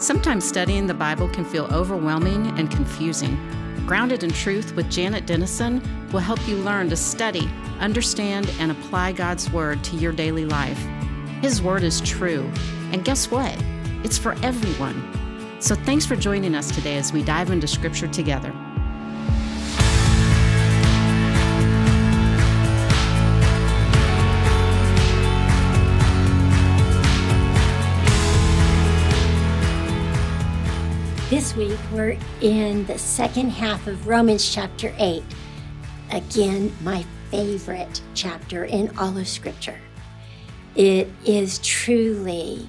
Sometimes studying the Bible can feel overwhelming and confusing. Grounded in Truth with Janet Denison will help you learn to study, understand, and apply God's Word to your daily life. His Word is true, and guess what? It's for everyone. So thanks for joining us today as we dive into Scripture together. This week we're in the second half of Romans chapter 8. Again, my favorite chapter in all of Scripture. It is truly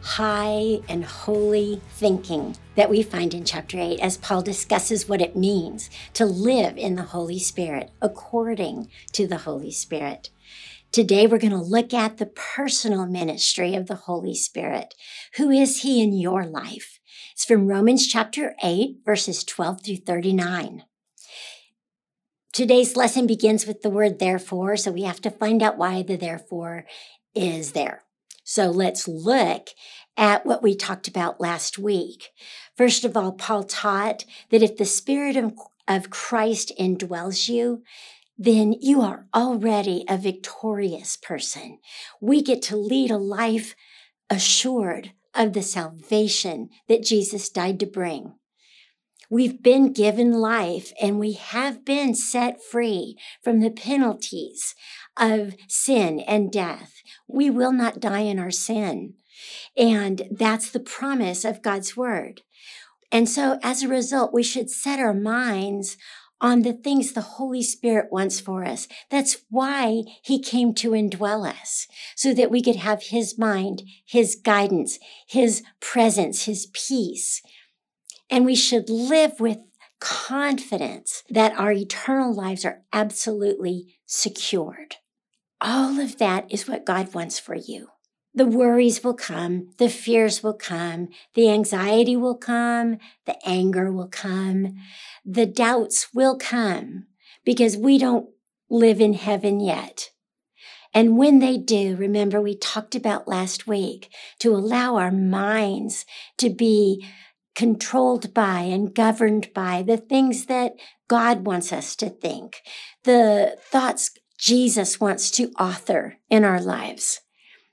high and holy thinking that we find in chapter 8 as Paul discusses what it means to live in the Holy Spirit according to the Holy Spirit. Today, we're going to look at the personal ministry of the Holy Spirit. Who is He in your life? It's from Romans chapter 8, verses 12 through 39. Today's lesson begins with the word therefore, so we have to find out why the therefore is there. So let's look at what we talked about last week. First of all, Paul taught that if the Spirit of, of Christ indwells you, then you are already a victorious person. We get to lead a life assured of the salvation that Jesus died to bring. We've been given life and we have been set free from the penalties of sin and death. We will not die in our sin. And that's the promise of God's word. And so as a result, we should set our minds on the things the Holy Spirit wants for us. That's why he came to indwell us so that we could have his mind, his guidance, his presence, his peace. And we should live with confidence that our eternal lives are absolutely secured. All of that is what God wants for you. The worries will come, the fears will come, the anxiety will come, the anger will come, the doubts will come because we don't live in heaven yet. And when they do, remember we talked about last week to allow our minds to be controlled by and governed by the things that God wants us to think, the thoughts Jesus wants to author in our lives.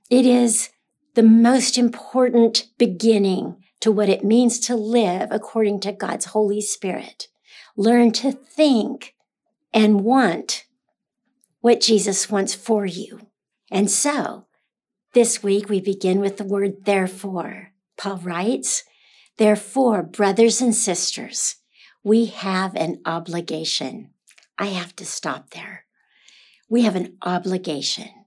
It is the most important beginning to what it means to live according to God's Holy Spirit. Learn to think and want what Jesus wants for you. And so, this week we begin with the word therefore. Paul writes, Therefore, brothers and sisters, we have an obligation. I have to stop there. We have an obligation.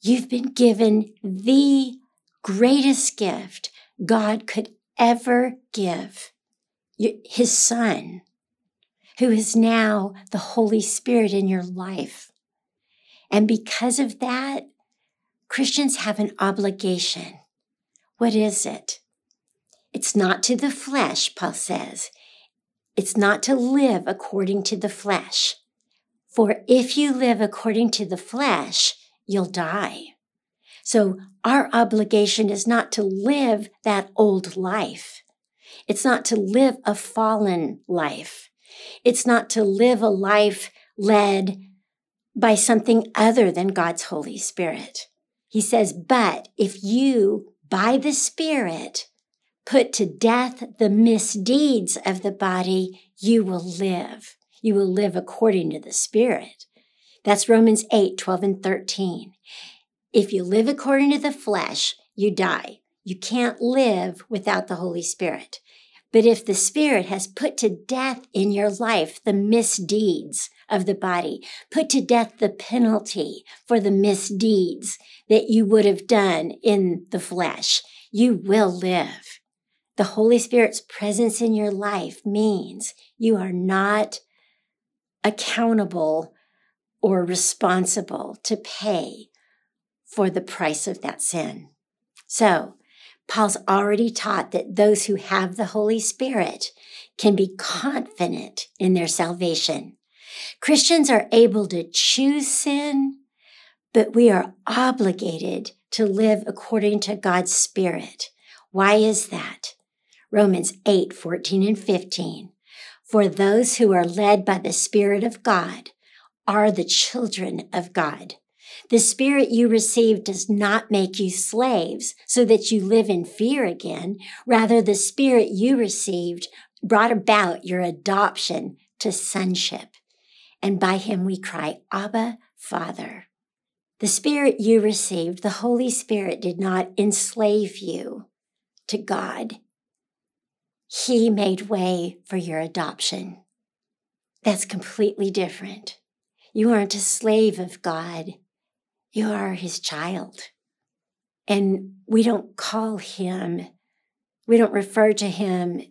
You've been given the greatest gift God could ever give His Son, who is now the Holy Spirit in your life. And because of that, Christians have an obligation. What is it? It's not to the flesh, Paul says. It's not to live according to the flesh. For if you live according to the flesh, you'll die. So our obligation is not to live that old life. It's not to live a fallen life. It's not to live a life led by something other than God's Holy Spirit. He says, but if you, by the Spirit, put to death the misdeeds of the body, you will live. You will live according to the Spirit. That's Romans 8, 12, and 13. If you live according to the flesh, you die. You can't live without the Holy Spirit. But if the Spirit has put to death in your life the misdeeds of the body, put to death the penalty for the misdeeds that you would have done in the flesh, you will live. The Holy Spirit's presence in your life means you are not accountable or responsible to pay for the price of that sin. So, Paul's already taught that those who have the Holy Spirit can be confident in their salvation. Christians are able to choose sin, but we are obligated to live according to God's Spirit. Why is that? Romans 8, 14 and 15. For those who are led by the Spirit of God are the children of God. The Spirit you received does not make you slaves so that you live in fear again. Rather, the Spirit you received brought about your adoption to sonship. And by him we cry, Abba, Father. The Spirit you received, the Holy Spirit, did not enslave you to God. He made way for your adoption. That's completely different. You aren't a slave of God. You are his child. And we don't call him, we don't refer to him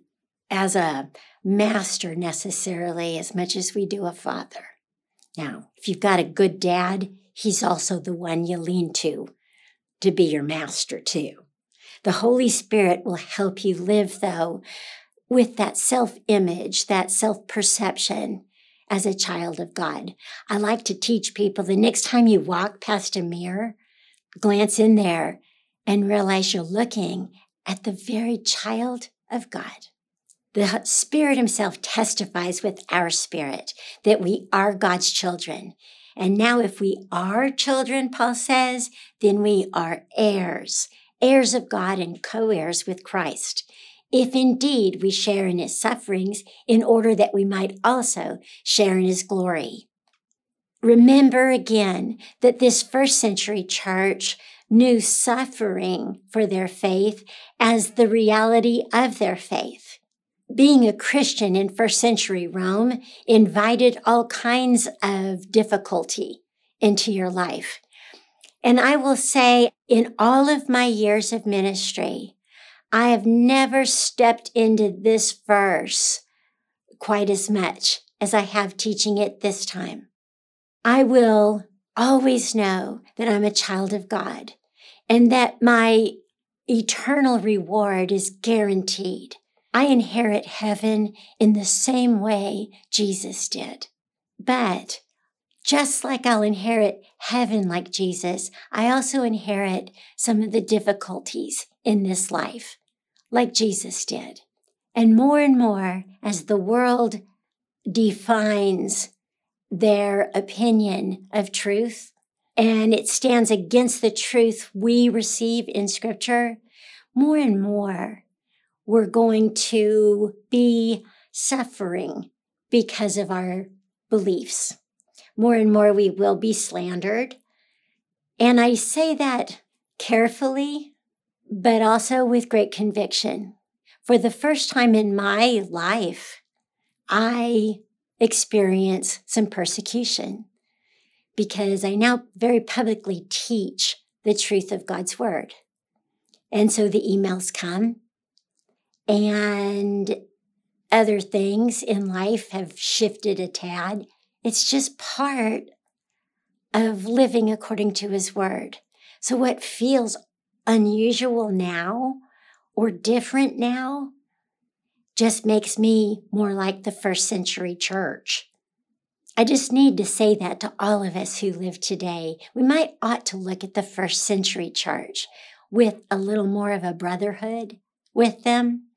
as a master necessarily as much as we do a father. Now, if you've got a good dad, he's also the one you lean to to be your master too. The Holy Spirit will help you live, though, with that self image, that self perception as a child of God. I like to teach people the next time you walk past a mirror, glance in there and realize you're looking at the very child of God. The Spirit Himself testifies with our spirit that we are God's children. And now, if we are children, Paul says, then we are heirs, heirs of God and co heirs with Christ. If indeed we share in his sufferings, in order that we might also share in his glory. Remember again that this first century church knew suffering for their faith as the reality of their faith being a Christian in first century Rome invited all kinds of difficulty into your life. And I will say, in all of my years of ministry, I have never stepped into this verse quite as much as I have teaching it this time. I will always know that I'm a child of God and that my eternal reward is guaranteed. I inherit heaven in the same way Jesus did. But just like I'll inherit heaven like Jesus, I also inherit some of the difficulties in this life, like Jesus did. And more and more, as the world defines their opinion of truth and it stands against the truth we receive in Scripture, more and more we're going to be suffering because of our beliefs. More and more, we will be slandered. And I say that carefully, but also with great conviction. For the first time in my life, I experience some persecution because I now very publicly teach the truth of God's word. And so the emails come and other things in life have shifted a tad. It's just part of living according to his word. So, what feels unusual now or different now just makes me more like the first century church. I just need to say that to all of us who live today. We might ought to look at the first century church with a little more of a brotherhood with them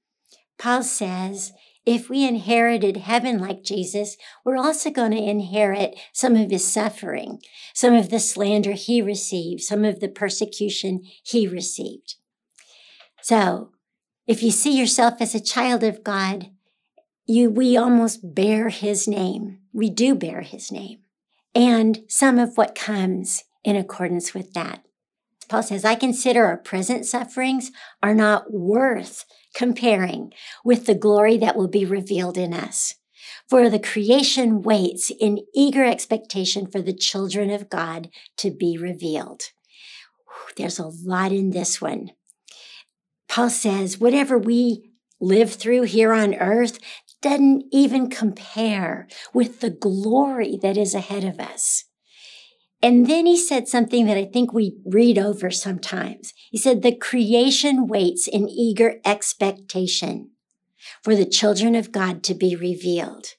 Paul says, if we inherited heaven like Jesus, we're also going to inherit some of his suffering, some of the slander he received, some of the persecution he received. So, if you see yourself as a child of God, you, we almost bear his name. We do bear his name. And some of what comes in accordance with that. Paul says, I consider our present sufferings are not worth comparing with the glory that will be revealed in us. For the creation waits in eager expectation for the children of God to be revealed. There's a lot in this one. Paul says, whatever we live through here on earth doesn't even compare with the glory that is ahead of us. And then he said something that I think we read over sometimes. He said, the creation waits in eager expectation for the children of God to be revealed.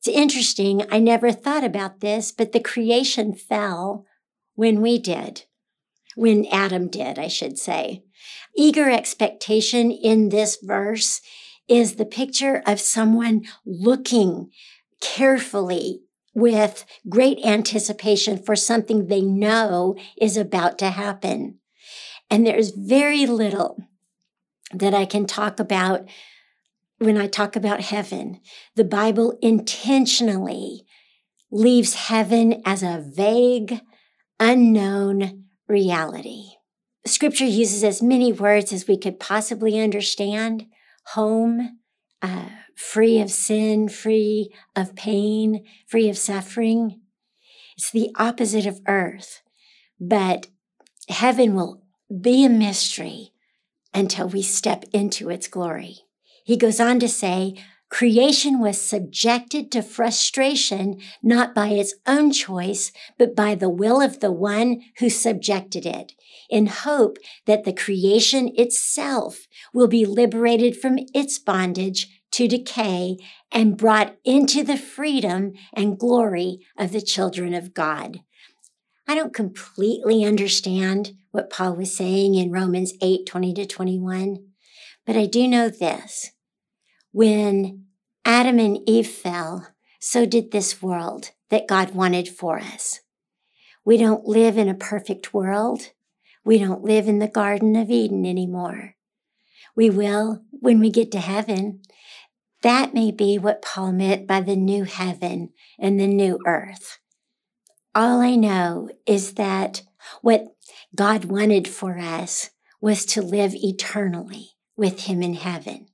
It's interesting. I never thought about this, but the creation fell when we did. when Adam did, I should say. Eager expectation in this verse is the picture of someone looking carefully with great anticipation for something they know is about to happen. And there's very little that I can talk about when I talk about heaven. The Bible intentionally leaves heaven as a vague, unknown reality. Scripture uses as many words as we could possibly understand home, uh, free of sin, free of pain, free of suffering. It's the opposite of earth, but heaven will be a mystery until we step into its glory. He goes on to say, creation was subjected to frustration not by its own choice, but by the will of the one who subjected it, in hope that the creation itself will be liberated from its bondage to decay and brought into the freedom and glory of the children of God. I don't completely understand what Paul was saying in Romans 8 20 to 21, but I do know this. When Adam and Eve fell, so did this world that God wanted for us. We don't live in a perfect world. We don't live in the Garden of Eden anymore. We will when we get to heaven. That may be what Paul meant by the new heaven and the new earth. All I know is that what God wanted for us was to live eternally with Him in heaven.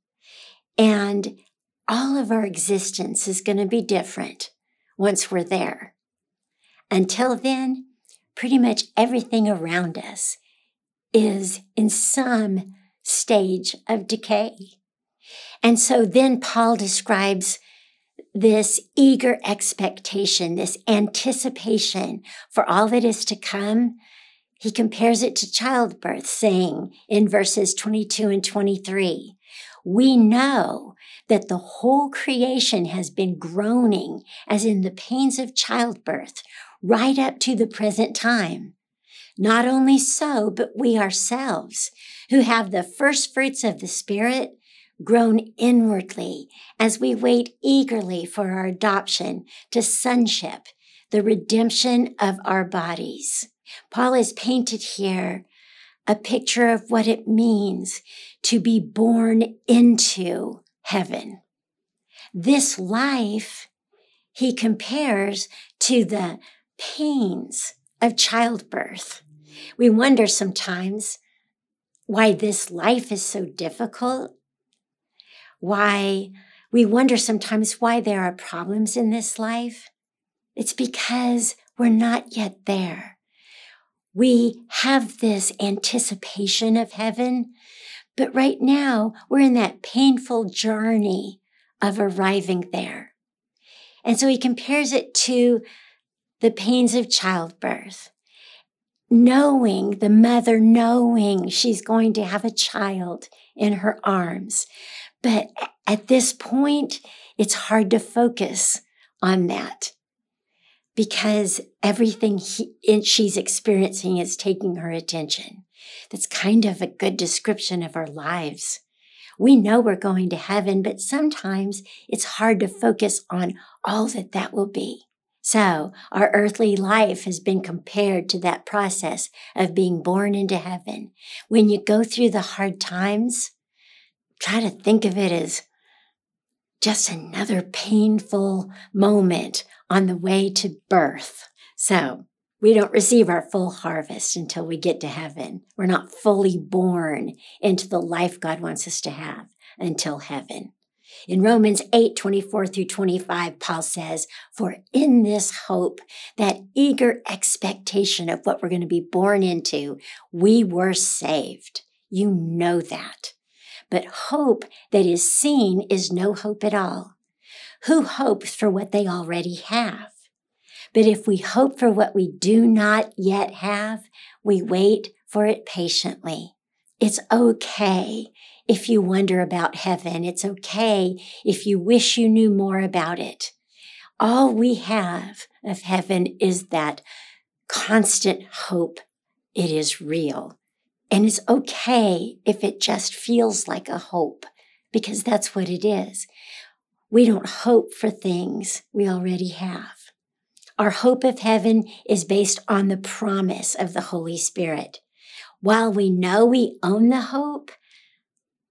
And all of our existence is going to be different once we're there. Until then, pretty much everything around us is in some stage of decay. And so then Paul describes this eager expectation, this anticipation for all that is to come. He compares it to childbirth, saying in verses 22 and 23, we know that the whole creation has been groaning as in the pains of childbirth right up to the present time. Not only so, but we ourselves, who have the first fruits of the Spirit, groan inwardly as we wait eagerly for our adoption to sonship, the redemption of our bodies. Paul has painted here a picture of what it means to be born into heaven. This life he compares to the pains of childbirth. We wonder sometimes why this life is so difficult, why we wonder sometimes why there are problems in this life. It's because we're not yet there. We have this anticipation of heaven, but right now we're in that painful journey of arriving there. And so he compares it to the pains of childbirth knowing the mother knowing she's going to have a child in her arms. But at this point, it's hard to focus on that because everything he, she's experiencing is taking her attention. That's kind of a good description of our lives. We know we're going to heaven, but sometimes it's hard to focus on all that that will be. So our earthly life has been compared to that process of being born into heaven. When you go through the hard times, try to think of it as just another painful moment on the way to birth. So we don't receive our full harvest until we get to heaven. We're not fully born into the life God wants us to have until heaven. In Romans 8, 24 through 25, Paul says, For in this hope, that eager expectation of what we're going to be born into, we were saved. You know that. But hope that is seen is no hope at all. Who hopes for what they already have? But if we hope for what we do not yet have, we wait for it patiently. It's okay if you wonder about heaven. It's okay if you wish you knew more about it. All we have of heaven is that constant hope it is real. And it's okay if it just feels like a hope, because that's what it is. We don't hope for things we already have. Our hope of heaven is based on the promise of the Holy Spirit. While we know we own the hope,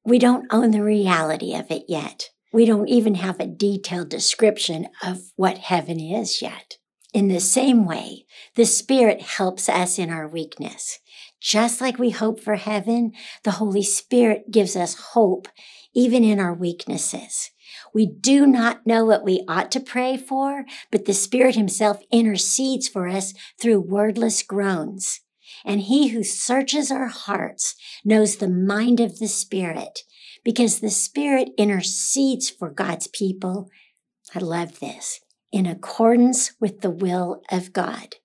we don't own the reality of it yet. We don't even have a detailed description of what heaven is yet. In the same way, the Spirit helps us in our weakness. Just like we hope for heaven, the Holy Spirit gives us hope even in our weaknesses. We do not know what we ought to pray for, but the Spirit Himself intercedes for us through wordless groans. And He who searches our hearts knows the mind of the Spirit because the Spirit intercedes for God's people. I love this in accordance with the will of God.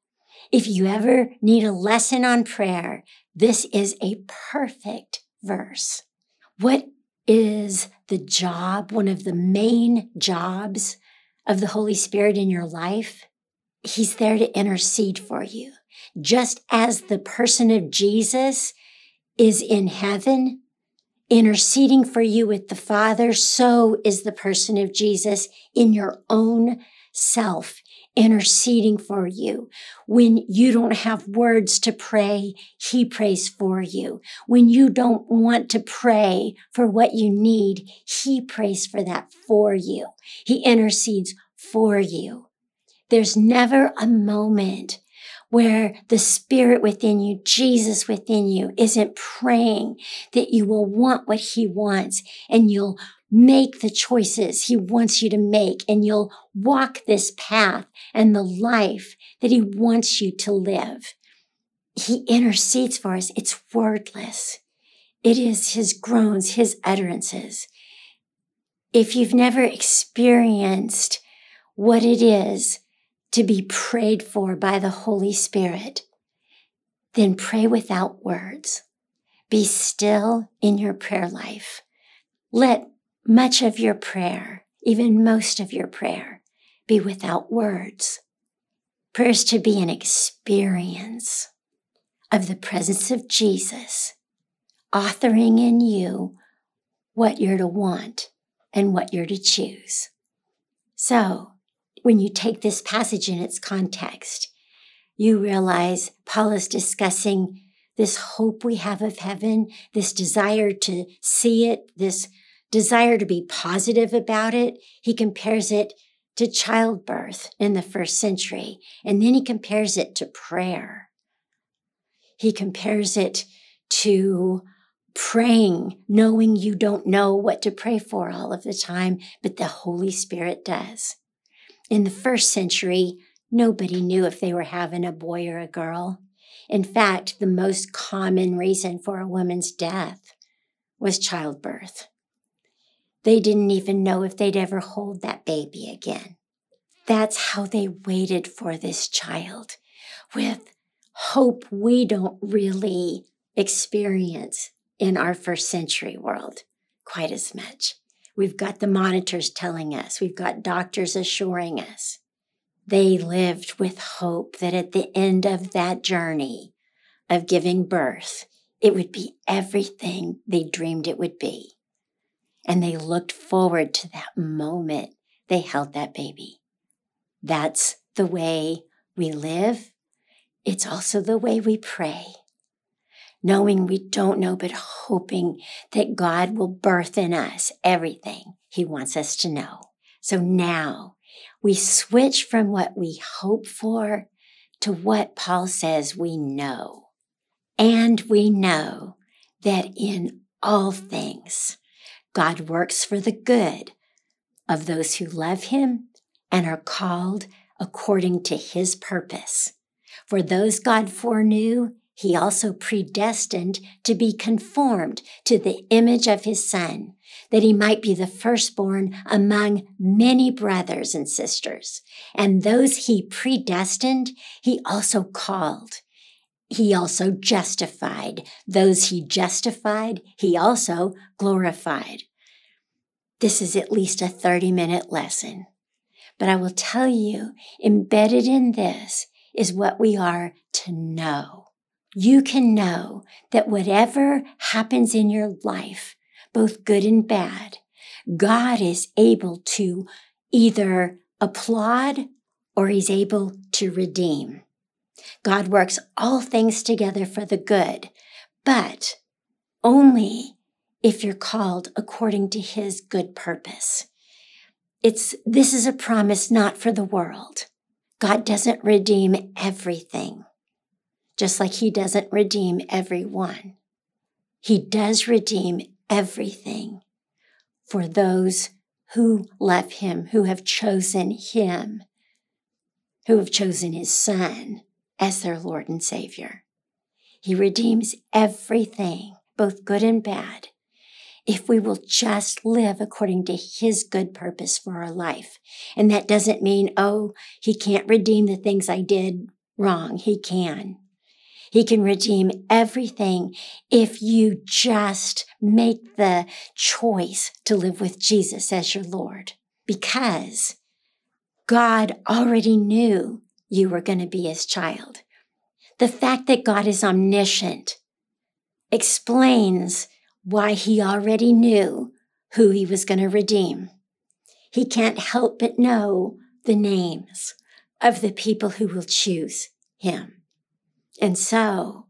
If you ever need a lesson on prayer, this is a perfect verse. What is the job, one of the main jobs of the Holy Spirit in your life? He's there to intercede for you. Just as the person of Jesus is in heaven, interceding for you with the Father, so is the person of Jesus in your own self interceding for you. When you don't have words to pray, he prays for you. When you don't want to pray for what you need, he prays for that for you. He intercedes for you. There's never a moment where the spirit within you, Jesus within you, isn't praying that you will want what he wants and you'll make the choices he wants you to make and you'll walk this path and the life that he wants you to live. He intercedes for us. It's wordless. It is his groans, his utterances. If you've never experienced what it is to be prayed for by the Holy Spirit, then pray without words. Be still in your prayer life. Let much of your prayer, even most of your prayer, be without words. Prayer is to be an experience of the presence of Jesus, authoring in you what you're to want and what you're to choose. So, when you take this passage in its context, you realize Paul is discussing this hope we have of heaven, this desire to see it, this desire to be positive about it. He compares it to childbirth in the first century, and then he compares it to prayer. He compares it to praying, knowing you don't know what to pray for all of the time, but the Holy Spirit does. In the first century, nobody knew if they were having a boy or a girl. In fact, the most common reason for a woman's death was childbirth. They didn't even know if they'd ever hold that baby again. That's how they waited for this child with hope we don't really experience in our first century world quite as much. We've got the monitors telling us, we've got doctors assuring us. They lived with hope that at the end of that journey of giving birth, it would be everything they dreamed it would be and they looked forward to that moment they held that baby. That's the way we live. It's also the way we pray. Knowing we don't know, but hoping that God will birth in us everything He wants us to know. So now we switch from what we hope for to what Paul says we know. And we know that in all things, God works for the good of those who love him and are called according to his purpose. For those God foreknew, he also predestined to be conformed to the image of his son, that he might be the firstborn among many brothers and sisters. And those he predestined, he also called. He also justified. Those he justified, he also glorified. This is at least a 30 minute lesson. But I will tell you, embedded in this is what we are to know. you can know that whatever happens in your life, both good and bad, God is able to either applaud or he's able to redeem. God works all things together for the good, but only if you're called according to his good purpose. It's, this is a promise not for the world. God doesn't redeem everything, just like he doesn't redeem everyone. He does redeem everything for those who love him, who have chosen him, who have chosen his son as their Lord and Savior. He redeems everything, both good and bad, if we will just live according to his good purpose for our life. And that doesn't mean, oh, he can't redeem the things I did wrong. He can. He can redeem everything if you just make the choice to live with Jesus as your Lord. Because God already knew you were going to be his child. The fact that God is omniscient explains why he already knew who he was going to redeem. He can't help but know the names of the people who will choose him. And so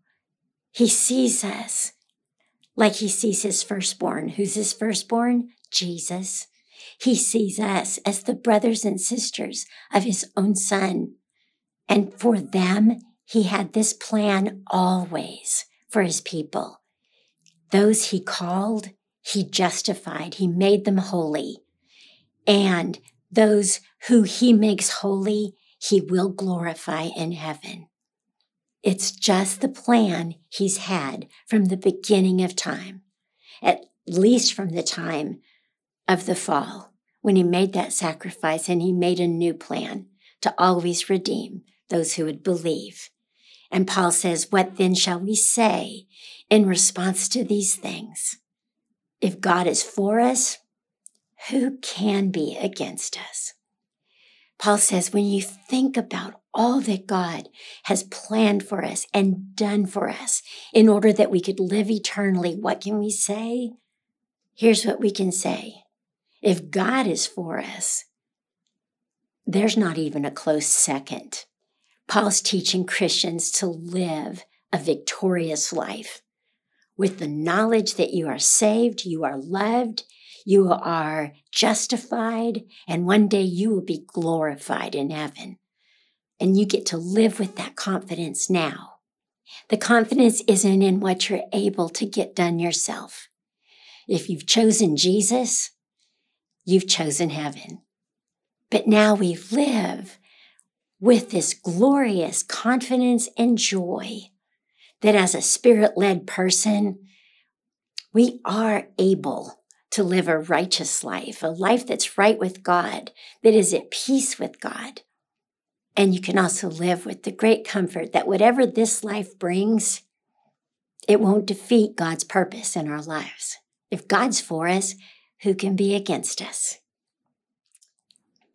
he sees us like he sees his firstborn. Who's his firstborn? Jesus. He sees us as the brothers and sisters of his own son. And for them, he had this plan always for his people. Those he called, he justified, he made them holy. And those who he makes holy, he will glorify in heaven. It's just the plan he's had from the beginning of time, at least from the time of the fall, when he made that sacrifice and he made a new plan to always redeem those who would believe. And Paul says, What then shall we say in response to these things? If God is for us, who can be against us? Paul says, when you think about all that God has planned for us and done for us in order that we could live eternally, what can we say? Here's what we can say. If God is for us, there's not even a close second. Paul's teaching Christians to live a victorious life with the knowledge that you are saved, you are loved, you are justified, and one day you will be glorified in heaven. And you get to live with that confidence now. The confidence isn't in what you're able to get done yourself. If you've chosen Jesus, you've chosen heaven. But now we live with this glorious confidence and joy that as a spirit led person, we are able to live a righteous life, a life that's right with God, that is at peace with God. And you can also live with the great comfort that whatever this life brings, it won't defeat God's purpose in our lives. If God's for us, who can be against us?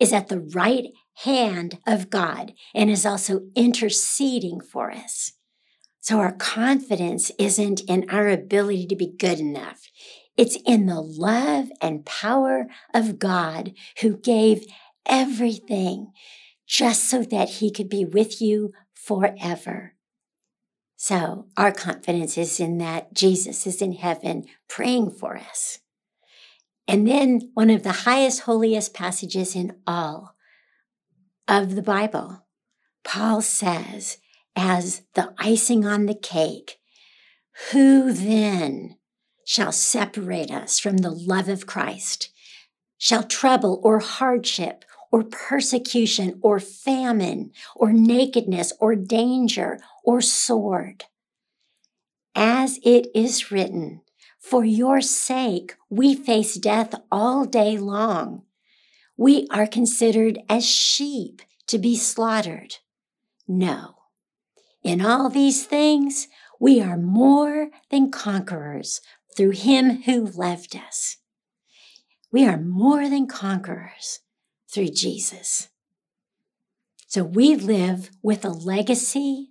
is at the right hand of God and is also interceding for us. So our confidence isn't in our ability to be good enough. It's in the love and power of God who gave everything just so that he could be with you forever. So our confidence is in that Jesus is in heaven praying for us. And then one of the highest, holiest passages in all of the Bible, Paul says, as the icing on the cake, who then shall separate us from the love of Christ? Shall trouble or hardship or persecution or famine or nakedness or danger or sword? as it is written, For your sake we face death all day long. We are considered as sheep to be slaughtered. No. In all these things, we are more than conquerors through him who loved us. We are more than conquerors through Jesus. So we live with a legacy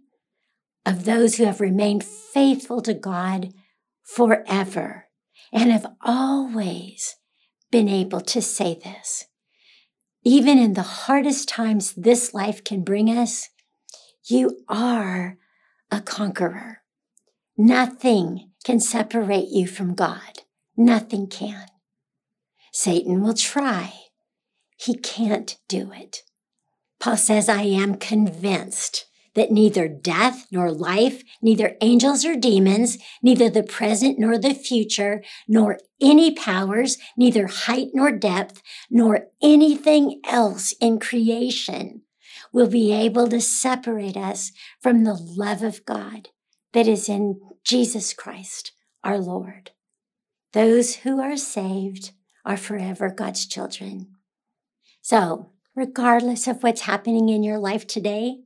of those who have remained faithful to God forever and have always been able to say this. Even in the hardest times this life can bring us, you are a conqueror. Nothing can separate you from God. Nothing can. Satan will try. He can't do it. Paul says, I am convinced that neither death nor life, neither angels or demons, neither the present nor the future, nor any powers, neither height nor depth, nor anything else in creation will be able to separate us from the love of God that is in Jesus Christ, our Lord. Those who are saved are forever God's children. So, regardless of what's happening in your life today,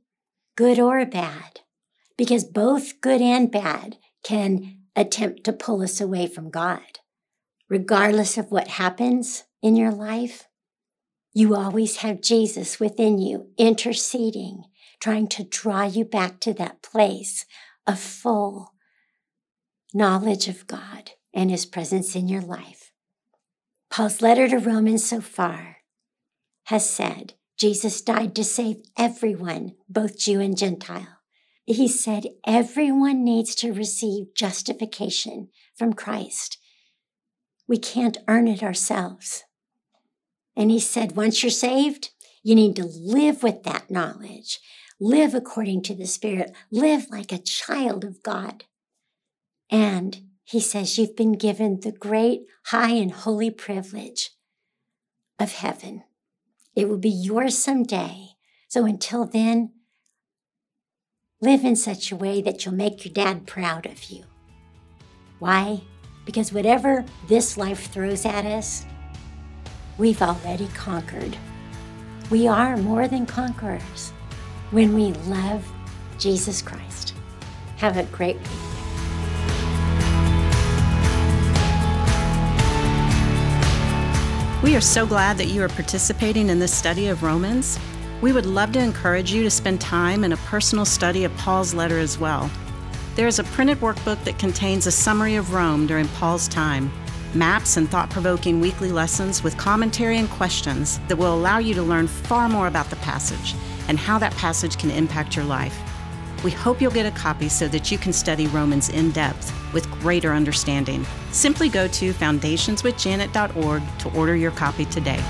good or bad, because both good and bad can attempt to pull us away from God. Regardless of what happens in your life, you always have Jesus within you interceding, trying to draw you back to that place of full knowledge of God and his presence in your life. Paul's letter to Romans so far has said Jesus died to save everyone, both Jew and Gentile. He said everyone needs to receive justification from Christ. We can't earn it ourselves. And he said, once you're saved, you need to live with that knowledge, live according to the Spirit, live like a child of God. And he says, you've been given the great, high, and holy privilege of heaven. It will be yours someday. So until then, live in such a way that you'll make your dad proud of you. Why? Because whatever this life throws at us, we've already conquered. We are more than conquerors when we love Jesus Christ. Have a great week. We are so glad that you are participating in this study of Romans. We would love to encourage you to spend time in a personal study of Paul's letter as well. There is a printed workbook that contains a summary of Rome during Paul's time, maps and thought provoking weekly lessons with commentary and questions that will allow you to learn far more about the passage and how that passage can impact your life. We hope you'll get a copy so that you can study Romans in depth with greater understanding. Simply go to foundationswithjanet.org to order your copy today.